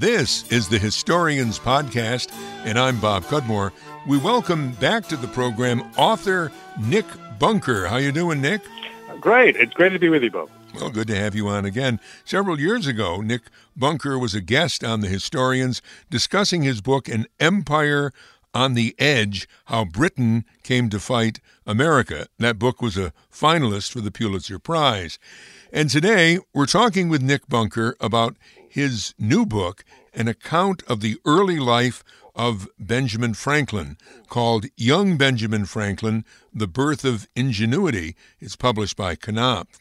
This is the Historians Podcast, and I'm Bob Cudmore. We welcome back to the program author Nick Bunker. How you doing, Nick? Great. It's great to be with you, Bob. Well, good to have you on again. Several years ago, Nick Bunker was a guest on the Historians discussing his book An Empire on the Edge How Britain Came to Fight America. That book was a finalist for the Pulitzer Prize. And today we're talking with Nick Bunker about his new book, an account of the early life of Benjamin Franklin, called Young Benjamin Franklin The Birth of Ingenuity. It's published by Knopf.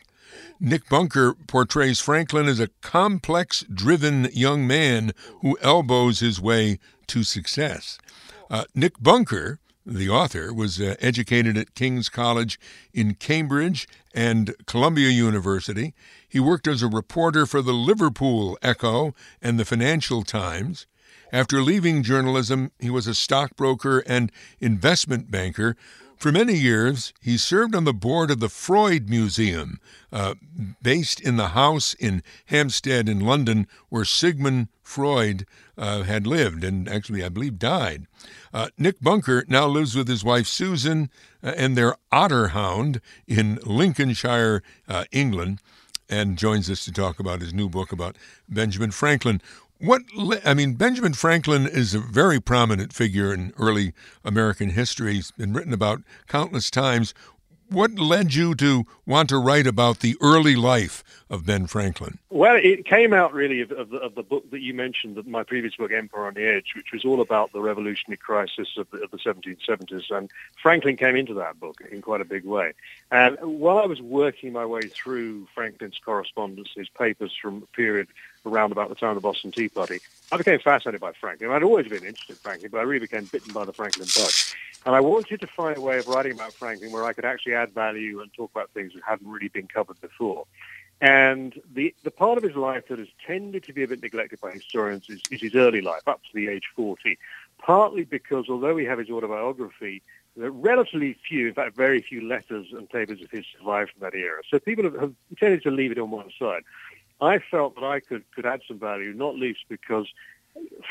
Nick Bunker portrays Franklin as a complex driven young man who elbows his way to success. Uh, Nick Bunker, the author, was uh, educated at King's College in Cambridge and Columbia University. He worked as a reporter for the Liverpool Echo and the Financial Times. After leaving journalism, he was a stockbroker and investment banker for many years, he served on the board of the Freud Museum, uh, based in the house in Hampstead in London where Sigmund Freud uh, had lived and actually, I believe, died. Uh, Nick Bunker now lives with his wife Susan uh, and their otter hound in Lincolnshire, uh, England, and joins us to talk about his new book about Benjamin Franklin. What I mean, Benjamin Franklin is a very prominent figure in early American history. He's been written about countless times. What led you to want to write about the early life of Ben Franklin? Well, it came out really of, of, the, of the, book that you mentioned, my previous book, Empire on the Edge, which was all about the revolutionary crisis of the, of the 1770s. And Franklin came into that book in quite a big way. And while I was working my way through Franklin's correspondence, his papers from a period around about the time of the Boston Tea Party, I became fascinated by Franklin. I'd always been interested in Franklin, but I really became bitten by the Franklin bug. And I wanted to find a way of writing about Franklin where I could actually add value and talk about things that hadn't really been covered before. And the, the part of his life that has tended to be a bit neglected by historians is, is his early life, up to the age 40, partly because although we have his autobiography, there are relatively few, in fact, very few letters and papers of his survive from that era. So people have, have tended to leave it on one side. I felt that I could, could add some value, not least because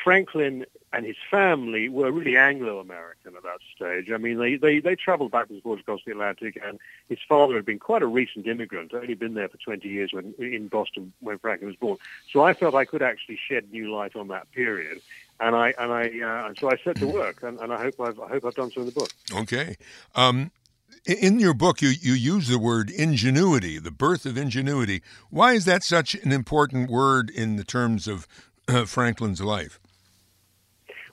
Franklin and his family were really Anglo-American at that stage. I mean, they, they, they traveled backwards and forwards across the Atlantic, and his father had been quite a recent immigrant, only been there for 20 years when, in Boston when Franklin was born. So I felt I could actually shed new light on that period. And I and I uh, so I set to work, and, and I hope I've I hope I've done so in the book. Okay, um, in your book, you, you use the word ingenuity, the birth of ingenuity. Why is that such an important word in the terms of uh, Franklin's life?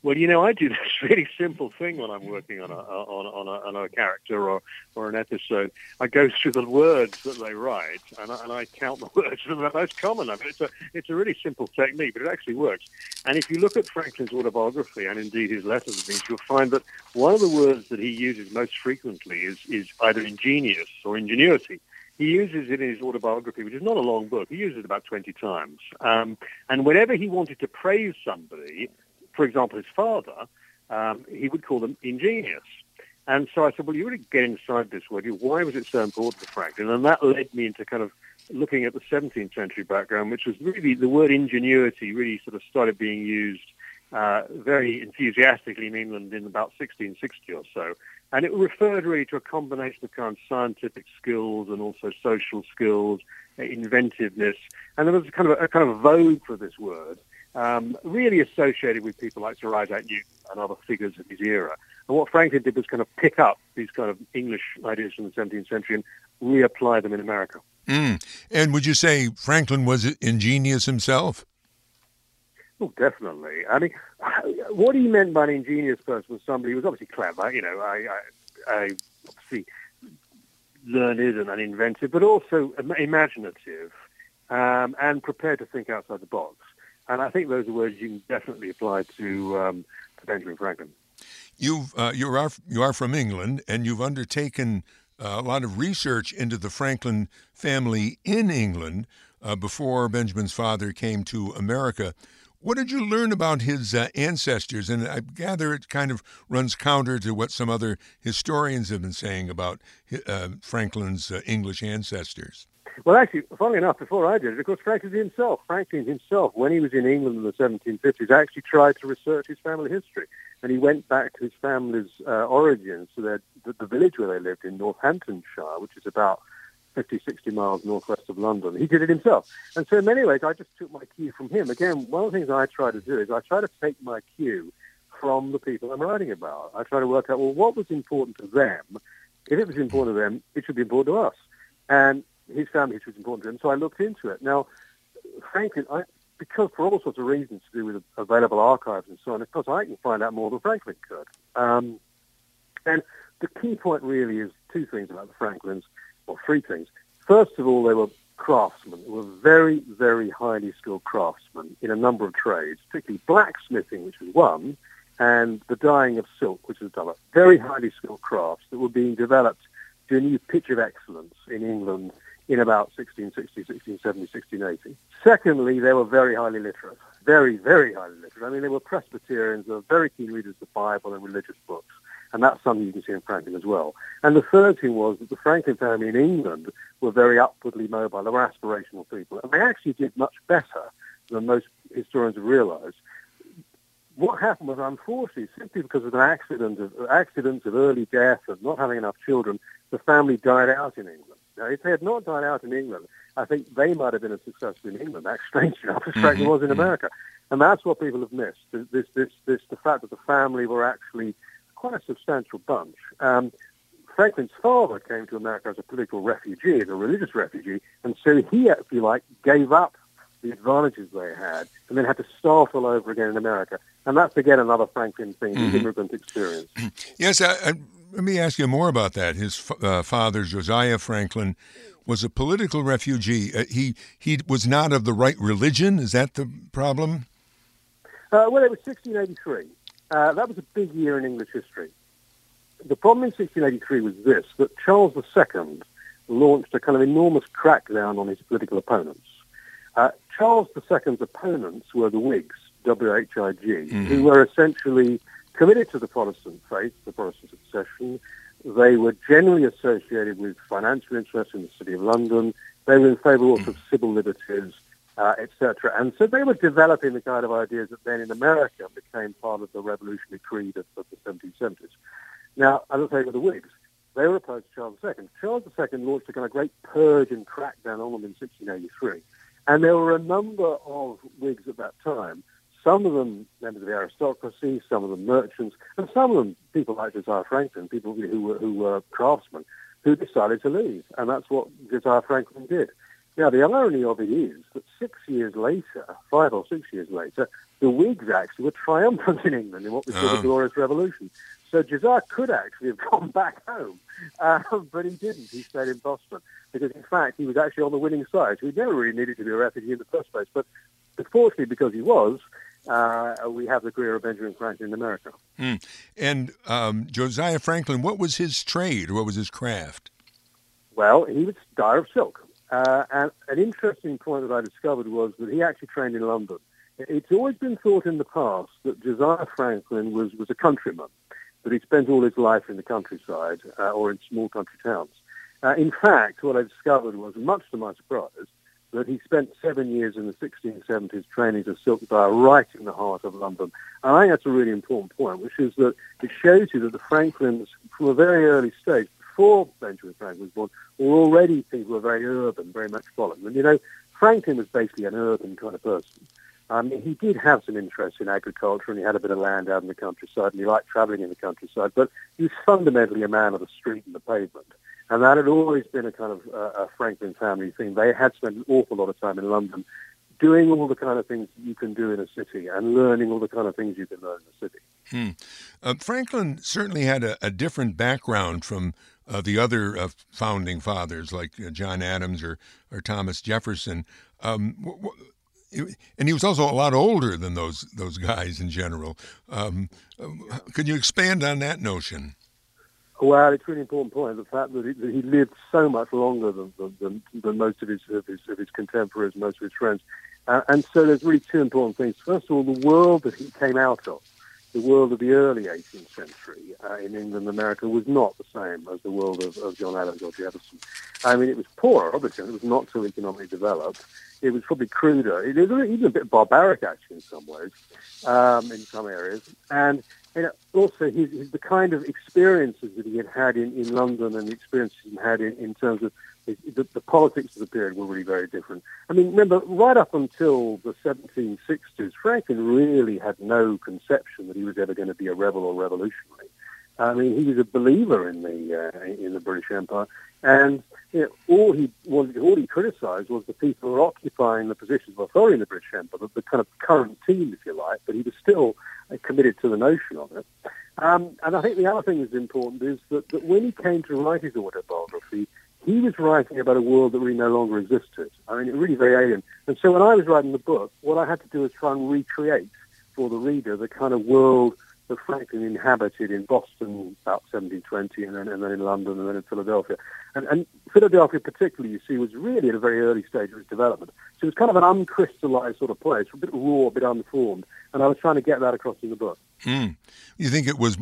Well, you know, I do this really simple thing when I'm working on a on, on, a, on a character or, or an episode. I go through the words that they write, and I, and I count the words that are most common. I mean, it's a it's a really simple technique, but it actually works. And if you look at Franklin's autobiography and indeed his letters and things, you'll find that one of the words that he uses most frequently is is either ingenious or ingenuity. He uses it in his autobiography, which is not a long book. He uses it about 20 times. Um, and whenever he wanted to praise somebody, for example, his father, um, he would call them ingenious. And so I said, well, you really get inside this word. Why was it so important to Franklin? And that led me into kind of looking at the 17th century background, which was really the word ingenuity really sort of started being used uh, very enthusiastically in England in about 1660 or so. And it referred really to a combination of kind of scientific skills and also social skills, inventiveness. And there was kind of a, a kind of vogue for this word um, really associated with people like Sir Isaac Newton and other figures of his era. And what Franklin did was kind of pick up these kind of English ideas from the 17th century and reapply them in America. Mm. And would you say Franklin was ingenious himself? Oh, definitely. I mean, what he meant by an ingenious person was somebody who was obviously clever, you know, I, I, I obviously learned and, inventive, but also imaginative um, and prepared to think outside the box. And I think those are words you can definitely apply to, um, to Benjamin Franklin. You've, uh, you, are, you are from England, and you've undertaken uh, a lot of research into the Franklin family in England uh, before Benjamin's father came to America. What did you learn about his uh, ancestors? And I gather it kind of runs counter to what some other historians have been saying about uh, Franklin's uh, English ancestors. Well, actually, funnily enough, before I did it, of course, Franklin himself, Franklin himself, when he was in England in the 1750s, actually tried to research his family history. And he went back to his family's uh, origins, to their, the, the village where they lived in Northamptonshire, which is about 50, 60 miles northwest of London. He did it himself. And so in many ways, I just took my cue from him. Again, one of the things I try to do is I try to take my cue from the people I'm writing about. I try to work out, well, what was important to them? If it was important to them, it should be important to us. And his family history was important to him, so I looked into it. Now, frankly, I, because for all sorts of reasons to do with available archives and so on, of course, I can find out more than Franklin could. Um, and the key point really is two things about the Franklins, or three things. First of all, they were craftsmen. They were very, very highly skilled craftsmen in a number of trades, particularly blacksmithing, which was one, and the dyeing of silk, which was another. Very highly skilled crafts that were being developed to a new pitch of excellence in England in about 1660, 1670, 1680. Secondly, they were very highly literate, very, very highly literate. I mean, they were Presbyterians, they were very keen readers of the Bible and religious books, and that's something you can see in Franklin as well. And the third thing was that the Franklin family in England were very upwardly mobile. They were aspirational people, and they actually did much better than most historians have realized. What happened was, unfortunately, simply because of an accident of accidents of early death and not having enough children, the family died out in England. Now, if they had not died out in England, I think they might have been as successful in England, that's strange enough, as Franklin mm-hmm. was in mm-hmm. America. And that's what people have missed, this, this, this, the fact that the family were actually quite a substantial bunch. Um, Franklin's father came to America as a political refugee, as a religious refugee, and so he, if you like, gave up the advantages they had and then had to start all over again in America. And that's, again, another Franklin thing, mm-hmm. the immigrant experience. Yes, I, I, let me ask you more about that. His uh, father, Josiah Franklin, was a political refugee. Uh, he he was not of the right religion. Is that the problem? Uh, well, it was 1683. Uh, that was a big year in English history. The problem in 1683 was this: that Charles II launched a kind of enormous crackdown on his political opponents. Uh, Charles II's opponents were the Whigs, W-H-I-G, mm-hmm. who were essentially committed to the Protestant faith, the Protestant succession. They were generally associated with financial interests in the City of London. They were in favour also of civil liberties, uh, etc. And so they were developing the kind of ideas that then in America became part of the revolutionary creed of, of the 1770s. Now, as I say, with the Whigs, they were opposed to Charles II. Charles II launched a kind of great purge and crackdown on them in 1683. And there were a number of Whigs at that time some of them members of the aristocracy, some of them merchants, and some of them people like Josiah Franklin, people who were, who were craftsmen, who decided to leave. And that's what Josiah Franklin did. Now, the irony of it is that six years later, five or six years later, the Whigs actually were triumphant in England in what we call oh. the Glorious Revolution. So Josiah could actually have gone back home, uh, but he didn't. He stayed in Boston because, in fact, he was actually on the winning side. So he never really needed to be a refugee in the first place. But fortunately, because he was, uh, we have the career of Benjamin Franklin in America. Mm. And um, Josiah Franklin, what was his trade? What was his craft? Well, he was dyer of silk. Uh, and an interesting point that I discovered was that he actually trained in London. It's always been thought in the past that Josiah Franklin was, was a countryman, that he spent all his life in the countryside uh, or in small country towns. Uh, in fact, what I discovered was, much to my surprise, that he spent seven years in the 1670s training as silk dyer right in the heart of London. And I think that's a really important point, which is that it shows you that the Franklins, from a very early stage, before Benjamin Franklin was born, were already people who were very urban, very much metropolitan. And, you know, Franklin was basically an urban kind of person. I mean, he did have some interest in agriculture and he had a bit of land out in the countryside and he liked traveling in the countryside, but he was fundamentally a man of the street and the pavement. And that had always been a kind of uh, a Franklin family thing. They had spent an awful lot of time in London doing all the kind of things you can do in a city and learning all the kind of things you can learn in a city. Hmm. Uh, Franklin certainly had a, a different background from uh, the other uh, founding fathers like uh, John Adams or, or Thomas Jefferson. Um, and he was also a lot older than those those guys in general. Um, uh, could you expand on that notion? Well, it's really important point. The fact that he, that he lived so much longer than, than, than most of his, of his, of his contemporaries, most of his friends. Uh, and so there's really two important things. First of all, the world that he came out of, the world of the early 18th century uh, in England and America was not the same as the world of, of John Adams or Jefferson. I mean, it was poorer, obviously. It was not so economically developed. It was probably cruder. It was even a bit barbaric, actually, in some ways, um, in some areas. And know, also his, his, the kind of experiences that he had had in, in London and the experiences he had in, in terms of the, the, politics of the period were really very different. I mean, remember, right up until the 1760s, Franklin really had no conception that he was ever going to be a rebel or revolutionary. I mean, he was a believer in the uh, in the British Empire, and you know, all he all he criticised was the people who were occupying the positions of authority in the British Empire, the, the kind of current team, if you like. But he was still uh, committed to the notion of it. Um, and I think the other thing that's important is that, that when he came to write his autobiography, he was writing about a world that really no longer existed. I mean, it really very alien. And so when I was writing the book, what I had to do was try and recreate for the reader the kind of world that Franklin inhabited in Boston about 1720 and then, and then in London and then in Philadelphia. And, and Philadelphia particularly, you see, was really at a very early stage of its development. So it was kind of an uncrystallized sort of place, a bit raw, a bit unformed. And I was trying to get that across in the book. Mm. You think it was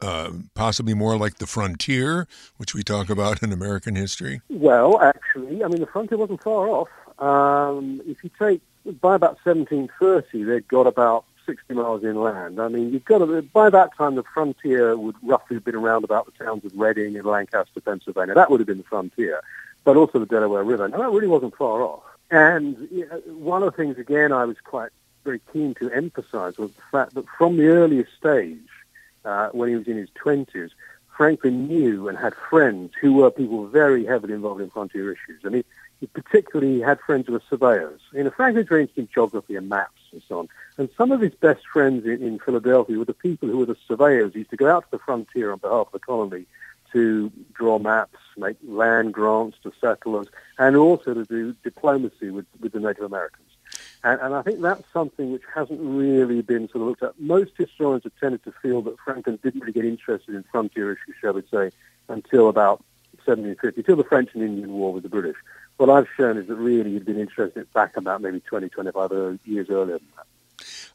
uh, possibly more like the frontier, which we talk about in American history? Well, actually, I mean, the frontier wasn't far off. Um, if you take, by about 1730, they'd got about 60 miles inland. I mean, you've got to, by that time, the frontier would roughly have been around about the towns of Reading and Lancaster, Pennsylvania. That would have been the frontier, but also the Delaware River. Now, that really wasn't far off. And one of the things, again, I was quite very keen to emphasize was the fact that from the earliest stage, uh, when he was in his 20s, Franklin knew and had friends who were people very heavily involved in frontier issues. I mean, he particularly had friends who were surveyors. You know, Franklin's very interested in geography and maps and so on. And some of his best friends in, in Philadelphia were the people who were the surveyors. He used to go out to the frontier on behalf of the colony to draw maps, make land grants to settlers, and also to do diplomacy with, with the Native Americans. And, and I think that's something which hasn't really been sort of looked at. Most historians have tended to feel that Franklin didn't really get interested in frontier issues, shall we say, until about 1750, till the French and Indian War with the British. What I've shown is that really you'd been interested back about maybe 20, 25 years earlier than that.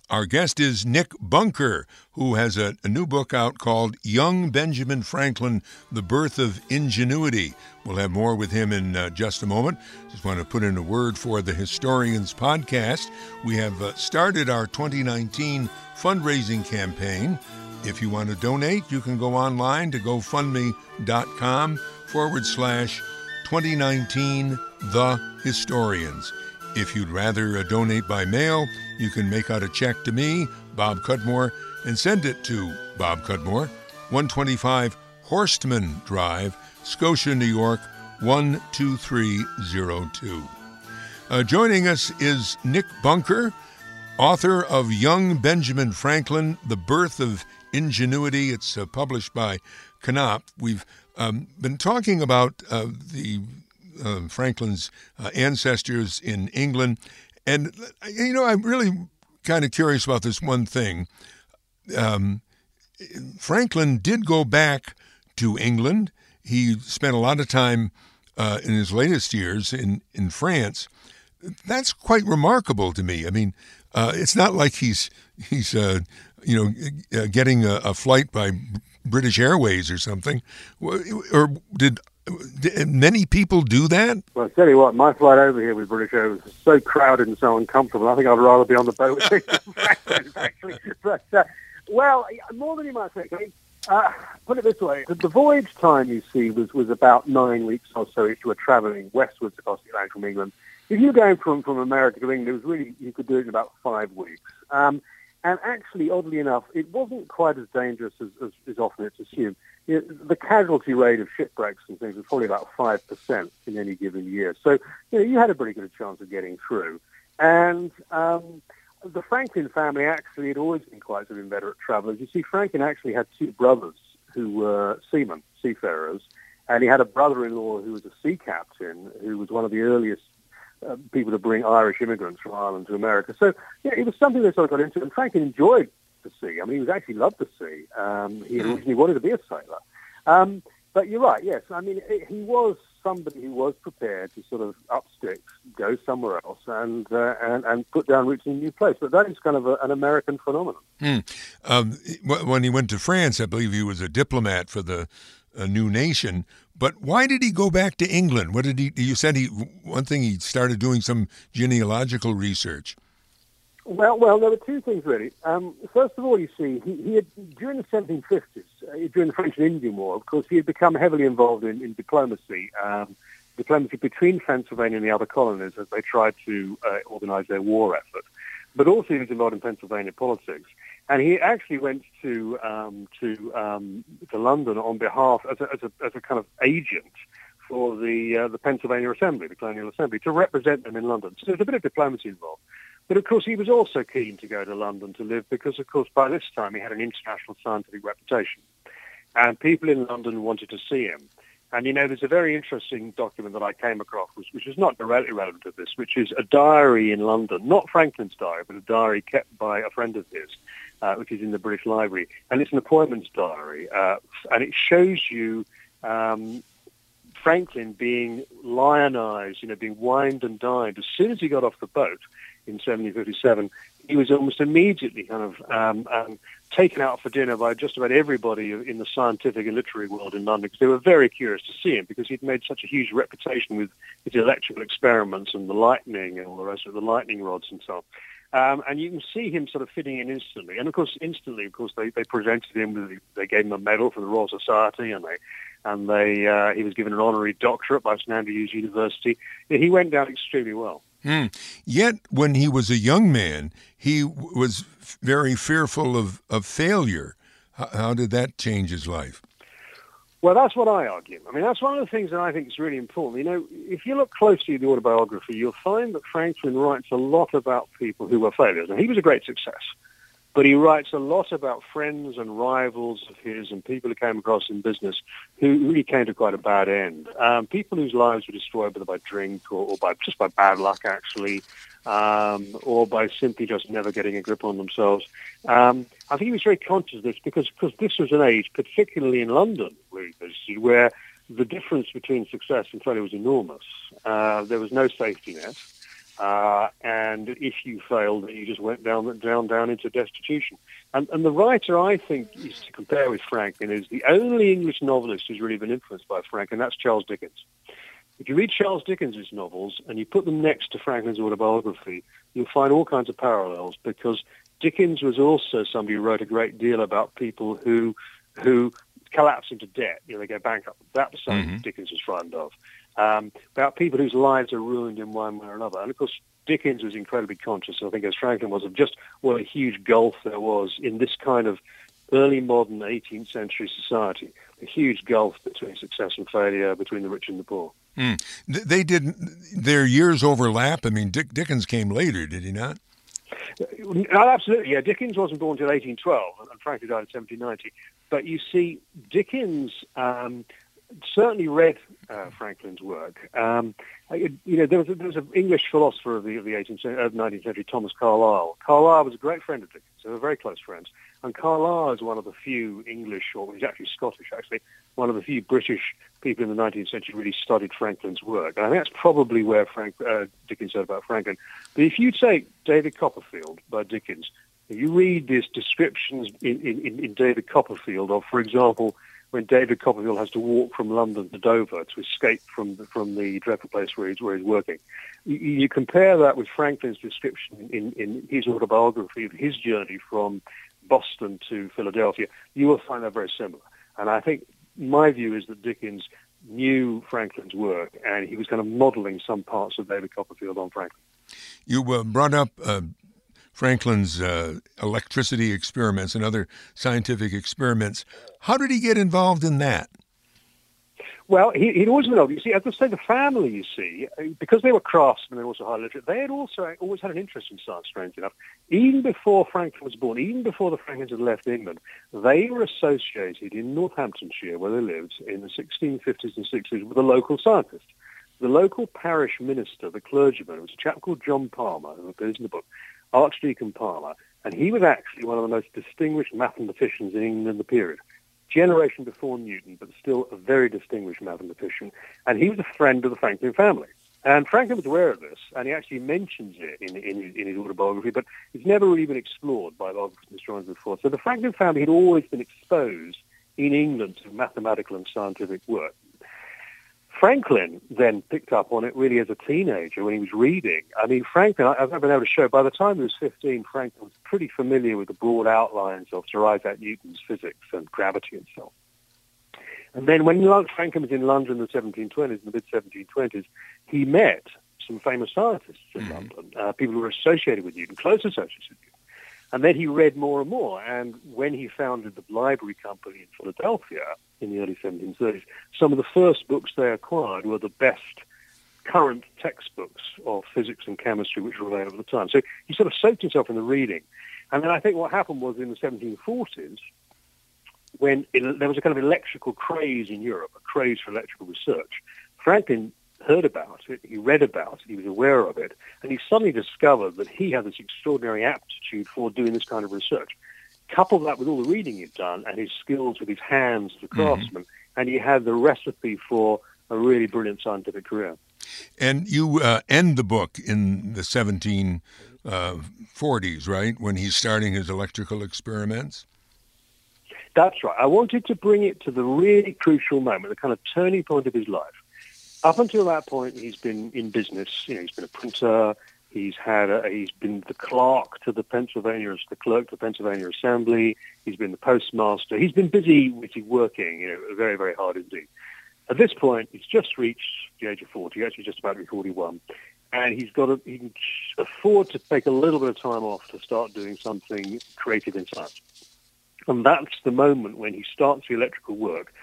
Our guest is Nick Bunker, who has a, a, new book out called Young Benjamin Franklin The Birth of Ingenuity. We'll have more with him in uh, just a moment. Just want to put in a word for the Historians podcast. We have uh, started our 2019 fundraising campaign. If you want to donate, you can go online to gofundme.com forward slash 2019 The Historians. If you'd rather donate by mail, you can make out a check to me, Bob Cudmore, and send it to Bob Cudmore, 125 Horstman Drive, Scotia, New York, 12302. Uh, joining us is Nick Bunker, author of Young Benjamin Franklin, The Birth of Ingenuity. It's uh, published by Knopf. We've um, been talking about uh, the uh, Franklin's uh, ancestors in England. And, you know, I'm really kind of curious about this one thing. Um, Franklin did go back to England. He spent a lot of time uh, in his latest years in, in France. That's quite remarkable to me. I mean, uh, it's not like he's he's uh, you know uh, getting a, a, flight by British Airways or something. Or did many people do that? Well, I tell you what, my flight over here with British Airways was so crowded and so uncomfortable. I think I'd rather be on the boat actually. But, uh, well, more than you might think. I mean, uh, put it this way: the, the, voyage time you see was, was about nine weeks or so if you were travelling westwards across the Atlantic from England. If you were going from, from America to England, it was really you could do it in about five weeks. Um, and actually, oddly enough, it wasn't quite as dangerous as, as, as often it's assumed. You know, the casualty rate of shipwrecks and things was probably about 5% in any given year. So, you know, you had a pretty good chance of getting through. And um, the Franklin family actually had always been quite of inveterate travelers. You see, Franklin actually had two brothers who were seamen, seafarers, and he had a brother-in-law who was a sea captain, who was one of the earliest uh, people to bring Irish immigrants from Ireland to America. So yeah, it was something they sort of got into, and Franklin enjoyed the sea. I mean, he was actually loved the sea. Um, he hmm. originally wanted to be a sailor. Um, but you're right, yes. I mean, it, he was somebody who was prepared to sort of up sticks, go somewhere else, and uh, and and put down roots in a new place. But that is kind of a, an American phenomenon. Hmm. Um, when he went to France, I believe he was a diplomat for the a new nation. But why did he go back to England? What did he? You said he one thing he started doing some genealogical research. Well, well, there were two things really. Um, first of all, you see, he, he had during the 1750s, uh, during the French and Indian War, of course, he had become heavily involved in, in diplomacy, um, diplomacy between Pennsylvania and the other colonies as they tried to uh, organize their war effort. But also, he was involved in Pennsylvania politics, and he actually went to um, to um, to London on behalf as a, as a, as a kind of agent for the uh, the Pennsylvania Assembly, the Colonial Assembly, to represent them in London. So there's a bit of diplomacy involved. But of course, he was also keen to go to London to live because, of course, by this time he had an international scientific reputation. And people in London wanted to see him. And, you know, there's a very interesting document that I came across, which, which is not directly relevant to this, which is a diary in London, not Franklin's diary, but a diary kept by a friend of his, uh, which is in the British Library. And it's an appointments diary. Uh, and it shows you um, Franklin being lionized, you know, being wined and dined as soon as he got off the boat in 1757, he was almost immediately kind of um, um, taken out for dinner by just about everybody in the scientific and literary world in London because they were very curious to see him because he'd made such a huge reputation with his electrical experiments and the lightning and all the rest of the lightning rods and so on. Um, and you can see him sort of fitting in instantly. And of course, instantly, of course, they, they presented him with, they gave him a medal from the Royal Society and they, and they, uh, he was given an honorary doctorate by St Andrews University. He went down extremely well. Mm. Yet, when he was a young man, he was very fearful of, of failure. How did that change his life? Well, that's what I argue. I mean, that's one of the things that I think is really important. You know, if you look closely at the autobiography, you'll find that Franklin writes a lot about people who were failures. And he was a great success. But he writes a lot about friends and rivals of his and people who came across in business who really came to quite a bad end. Um, people whose lives were destroyed whether by drink or, or by just by bad luck, actually, um, or by simply just never getting a grip on themselves. Um, I think he was very conscious of this because, because this was an age, particularly in London, where the difference between success and failure was enormous. Uh, there was no safety net. Uh, and if you failed, you just went down, down, down into destitution. And, and the writer, I think, is to compare with Franklin, is the only English novelist who's really been influenced by Franklin, and that's Charles Dickens. If you read Charles Dickens' novels and you put them next to Franklin's autobiography, you'll find all kinds of parallels because Dickens was also somebody who wrote a great deal about people who who collapse into debt. You know, they go bankrupt. That was something mm-hmm. Dickens was frightened of um, about people whose lives are ruined in one way or another. And of course, Dickens was incredibly conscious, I think, as Franklin was, of just what a huge gulf there was in this kind of early modern 18th century society, a huge gulf between success and failure, between the rich and the poor. Mm. They didn't, their years overlap. I mean, Dick, Dickens came later, did he not? No, absolutely. Yeah, Dickens wasn't born until 1812, and Franklin died in 1790. But you see, Dickens um, certainly read uh, Franklin's work. Um, you know, there was, a, there was an English philosopher of the, of the 18th century, uh, 19th century, Thomas Carlyle. Carlyle was a great friend of Dickens. They were very close friends. And Carlyle is one of the few English, or he's actually Scottish, actually, one of the few British people in the 19th century who really studied Franklin's work. And I think that's probably where Frank, uh, Dickens said about Franklin. But if you take David Copperfield by Dickens, you read these descriptions in, in, in David Copperfield of, for example, when David Copperfield has to walk from London to Dover to escape from the, from the dreadful place where he's, where he's working. You, you compare that with Franklin's description in, in his autobiography of his journey from Boston to Philadelphia, you will find that very similar. And I think my view is that Dickens knew Franklin's work and he was kind of modeling some parts of David Copperfield on Franklin. You uh, brought up uh, Franklin's uh, electricity experiments and other scientific experiments. How did he get involved in that? Well, he, would always been involved. You see, as I say, the family, you see, because they were craftsmen and also highly literate, they had also always had an interest in science, strange enough. Even before Franklin was born, even before the Franklins had left England, they were associated in Northamptonshire, where they lived, in the 1650s and 60s with a local scientist. The local parish minister, the clergyman, was a chap called John Palmer, who appears in the book, Archdeacon Palmer, and he was actually one of the most distinguished mathematicians in England in the period. generation before Newton, but still a very distinguished mathematician. And he was a friend of the Franklin family. And Franklin was aware of this, and he actually mentions it in, in, in his autobiography, but it's never really been explored by biographers and historians before. So the Franklin family had always been exposed in England to mathematical and scientific work. Franklin then picked up on it really as a teenager when he was reading. I mean, Franklin, I've never been able to show, by the time he was 15, Franklin was pretty familiar with the broad outlines of Sir Isaac Newton's physics and gravity and so on. And then when Franklin was in London in the 1720s, in the mid-1720s, he met some famous scientists in mm-hmm. London, uh, people who were associated with Newton, close associates with Newton. And then he read more and more. And when he founded the Library Company in Philadelphia in the early 1730s, some of the first books they acquired were the best current textbooks of physics and chemistry which were available at the time. So he sort of soaked himself in the reading. And then I think what happened was in the 1740s, when it, there was a kind of electrical craze in Europe, a craze for electrical research, Franklin heard about it, he read about it, he was aware of it, and he suddenly discovered that he had this extraordinary aptitude for doing this kind of research. Couple that with all the reading he'd done and his skills with his hands as a mm-hmm. craftsman, mm-hmm. and he had the recipe for a really brilliant scientific career. And you uh, end the book in the 1740s, uh, right, when he's starting his electrical experiments? That's right. I wanted to bring it to the really crucial moment, the kind of turning point of his life up until that point, he's been in business. You know, he's been a printer. He's had a, he's been the clerk to the Pennsylvania, the clerk to the Pennsylvania Assembly. He's been the postmaster. He's been busy, busy working. You know, very, very hard indeed. At this point, he's just reached the age of 40, actually just about to be 41. And he's got to, he can afford to take a little bit of time off to start doing something creative in science. And that's the moment when he starts the electrical work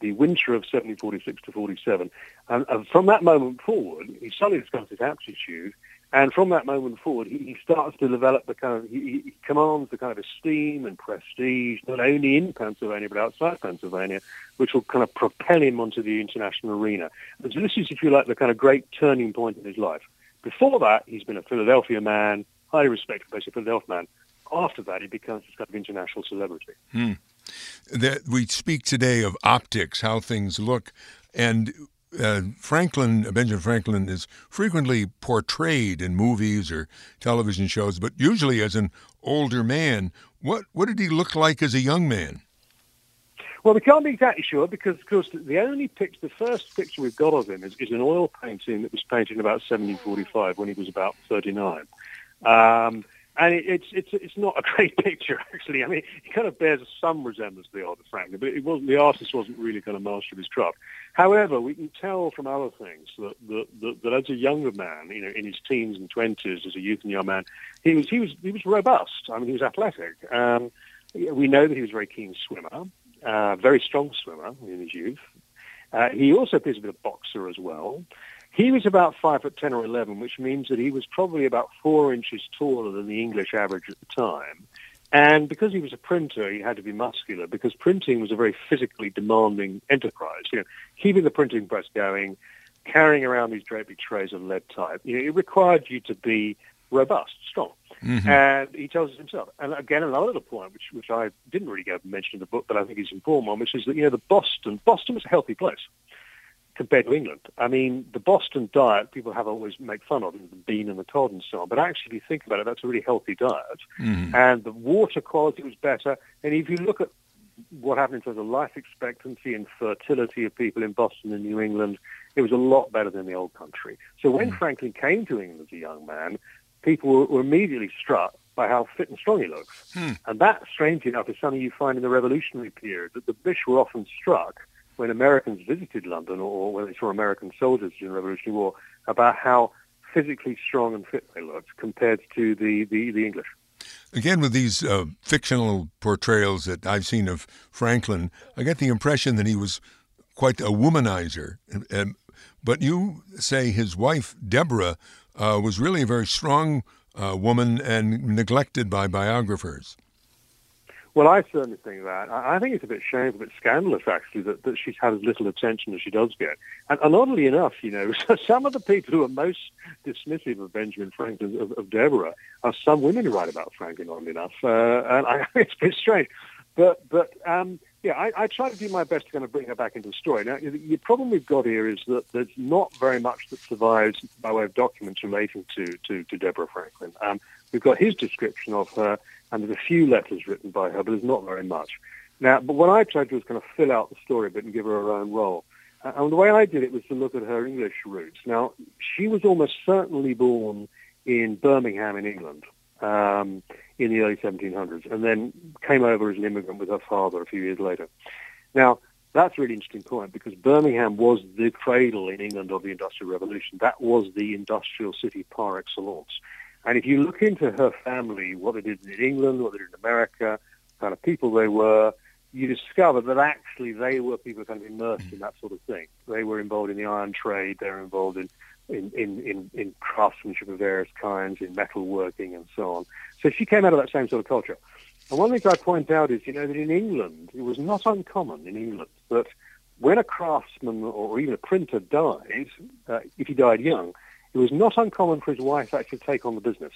the winter of 1746 to 47. And, and, from that moment forward, he suddenly discovers his aptitude. And from that moment forward, he, he starts to develop the kind of, he, he, commands the kind of esteem and prestige, not only in Pennsylvania, but outside Pennsylvania, which will kind of propel him onto the international arena. And so this is, if you like, the kind of great turning point in his life. Before that, he's been a Philadelphia man, highly respected, basically a Philadelphia man. After that, he becomes this kind of international celebrity. Hmm that we speak today of optics, how things look, and uh, Franklin, Benjamin Franklin, is frequently portrayed in movies or television shows, but usually as an older man. What what did he look like as a young man? Well, we can't be exactly sure because, of course, the only picture, the first picture we've got of him is, is an oil painting that was painted in about 1745 when he was about 39. Um, and it, it's it's it's not a great picture actually. I mean, it kind of bears some resemblance to the art of Franklin, but it wasn't the artist wasn't really kind of master of his craft. However, we can tell from other things that that, that, that as a younger man, you know, in his teens and twenties, as a youth and young man, he was he was he was robust. I mean, he was athletic. Um, we know that he was a very keen swimmer, uh, very strong swimmer in his youth. Uh, he also appears to be a boxer as well. He was about five foot ten or eleven, which means that he was probably about four inches taller than the English average at the time. And because he was a printer, he had to be muscular because printing was a very physically demanding enterprise. You know, keeping the printing press going, carrying around these drapery trays of lead type, you know, it required you to be robust, strong. Mm-hmm. And he tells us himself. And again, another little point, which which I didn't really go mention in the book, but I think is important one, which is that you know the Boston Boston was a healthy place compared to England. I mean, the Boston diet, people have always make fun of the bean and the cod and so on, but actually, if you think about it, that's a really healthy diet. Mm. And the water quality was better. And if you look at what happened in terms of life expectancy and fertility of people in Boston and New England, it was a lot better than the old country. So when mm. Franklin came to England as a young man, people were, were immediately struck by how fit and strong he looks. Hmm. And that, strangely enough, is something you find in the revolutionary period, that the British were often struck when Americans visited London or when they saw American soldiers during the Revolutionary War about how physically strong and fit they looked compared to the, the, the English. Again, with these uh, fictional portrayals that I've seen of Franklin, I get the impression that he was quite a womanizer. but you say his wife, Deborah, uh, was really a very strong uh, woman and neglected by biographers. Well, I certainly think that. I, think it's a bit shameful, a bit scandalous, actually, that, that she's had as little attention as she does get. And, and oddly enough, you know, some of the people who are most dismissive of Benjamin Franklin, of, of Deborah, are some women who write about Franklin, oddly enough. Uh, and I, it's a bit strange. But, but um, Yeah, I, I, try to do my best to kind of bring her back into the story. Now, the problem we've got here is that there's not very much that survives by way of documents relating to, to, to Deborah Franklin. Um, we've got his description of her, and there's a few letters written by her, but there's not very much. Now, but what I tried to do was kind of fill out the story a bit and give her her own role. And the way I did it was to look at her English roots. Now, she was almost certainly born in Birmingham in England um, in the early 1700s, and then came over as an immigrant with her father a few years later. Now, that's a really interesting point because Birmingham was the cradle in England of the Industrial Revolution. That was the industrial city par excellence. And if you look into her family, what they did in England, what they did in America, kind of people they were, you discover that actually they were people kind of immersed in that sort of thing. They were involved in the iron trade. They were involved in in, in, in, in craftsmanship of various kinds, in metalworking and so on. So she came out of that same sort of culture. And one thing I point out is, you know, that in England, it was not uncommon in England that when a craftsman or even a printer died, uh, if he died young, it was not uncommon for his wife to actually take on the business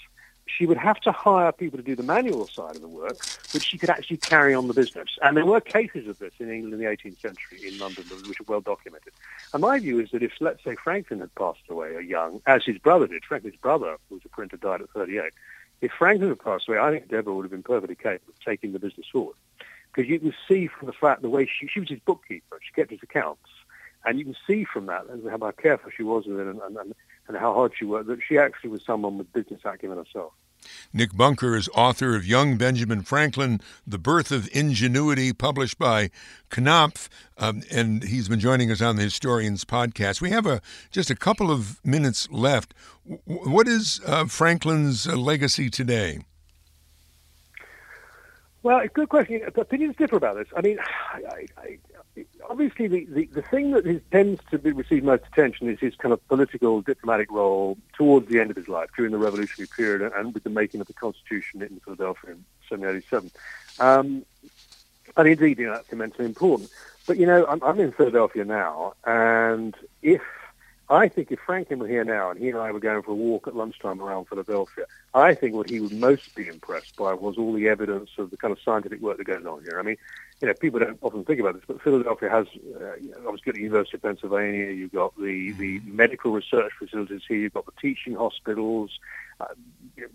she would have to hire people to do the manual side of the work, but she could actually carry on the business. And there were cases of this in England in the 18th century, in London, which are well documented. And my view is that if, let's say, Franklin had passed away young, as his brother did, Franklin's brother, who was a printer, died at 38. If Franklin had passed away, I think Deborah would have been perfectly capable of taking the business forward. Because you can see from the fact the way she, she was his bookkeeper, she kept his accounts, and you can see from that how careful she was with it and, and, and how hard she worked that she actually was someone with business acumen herself. Nick Bunker is author of Young Benjamin Franklin, The Birth of Ingenuity, published by Knopf, um, and he's been joining us on the Historians podcast. We have a just a couple of minutes left. W- what is uh, Franklin's uh, legacy today? Well, it's a good question. Opinions differ about this. I mean, I, I, obviously the, the, the thing that is, tends to be, receive most attention is his kind of political diplomatic role towards the end of his life during the revolutionary period and with the making of the Constitution in Philadelphia in 1787. Um, and indeed, you know, that's immensely important. But, you know, I'm, I'm in Philadelphia now, and if I think if Franklin were here now and he and I were going for a walk at lunchtime around Philadelphia, I think what he would most be impressed by was all the evidence of the kind of scientific work that goes on here. I mean, you know, people don't often think about this, but Philadelphia has, uh, obviously got the University of Pennsylvania, you've got the, the medical research facilities here, you've got the teaching hospitals, uh,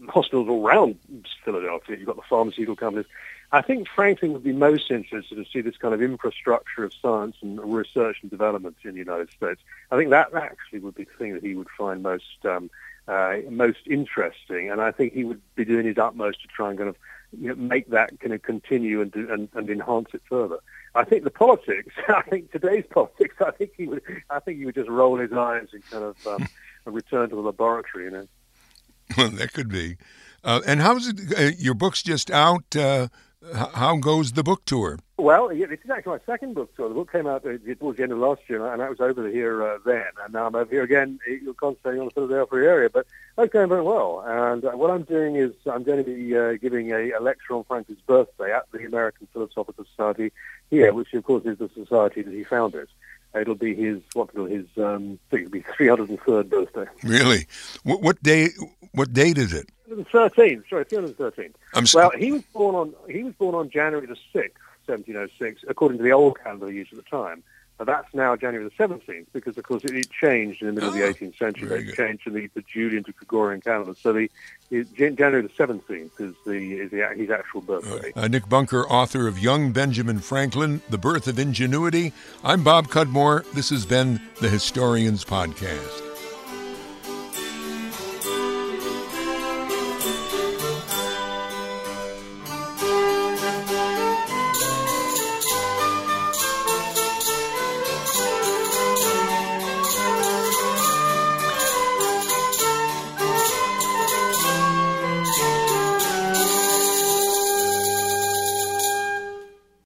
hospitals all around Philadelphia, you've got the pharmaceutical companies. I think Franklin would be most interested to see this kind of infrastructure of science and research and development in the United States. I think that actually would be the thing that he would find most um, uh, most interesting, and I think he would be doing his utmost to try and kind of you know, make that kind of continue and, do, and, and enhance it further. I think the politics, I think today's politics, I think he would, I think he would just roll his eyes and kind of um, return to the laboratory, you know. Well, that could be. Uh, and how's it? Uh, your book's just out. How goes the book tour? Well, yeah, this is actually my second book tour. The book came out uh, towards the end of last year, and I was over here uh, then, and now I'm over here again. You're concentrating on the Philadelphia area, but that's going very well. And uh, what I'm doing is I'm going to be uh, giving a, a, lecture on Franklin's birthday at the American Philosophical Society here, which of course is the society that he founded. It'll be his what will his um, it'll be 303rd birthday. Really? What, what day? What date is it? The 13th. Sorry, 313th. I'm well, he was born on he was born on January the 6th, 1706, according to the old calendar used at the time. But that's now January the 17th because, of course, it, it changed in the middle oh, of the 18th century. It changed to the, the Julian to Gregorian calendar. So the, the January the 17th is the is the, his actual birthday. Uh, Nick Bunker, author of Young Benjamin Franklin, The Birth of Ingenuity. I'm Bob Cudmore. This has been the Historians Podcast.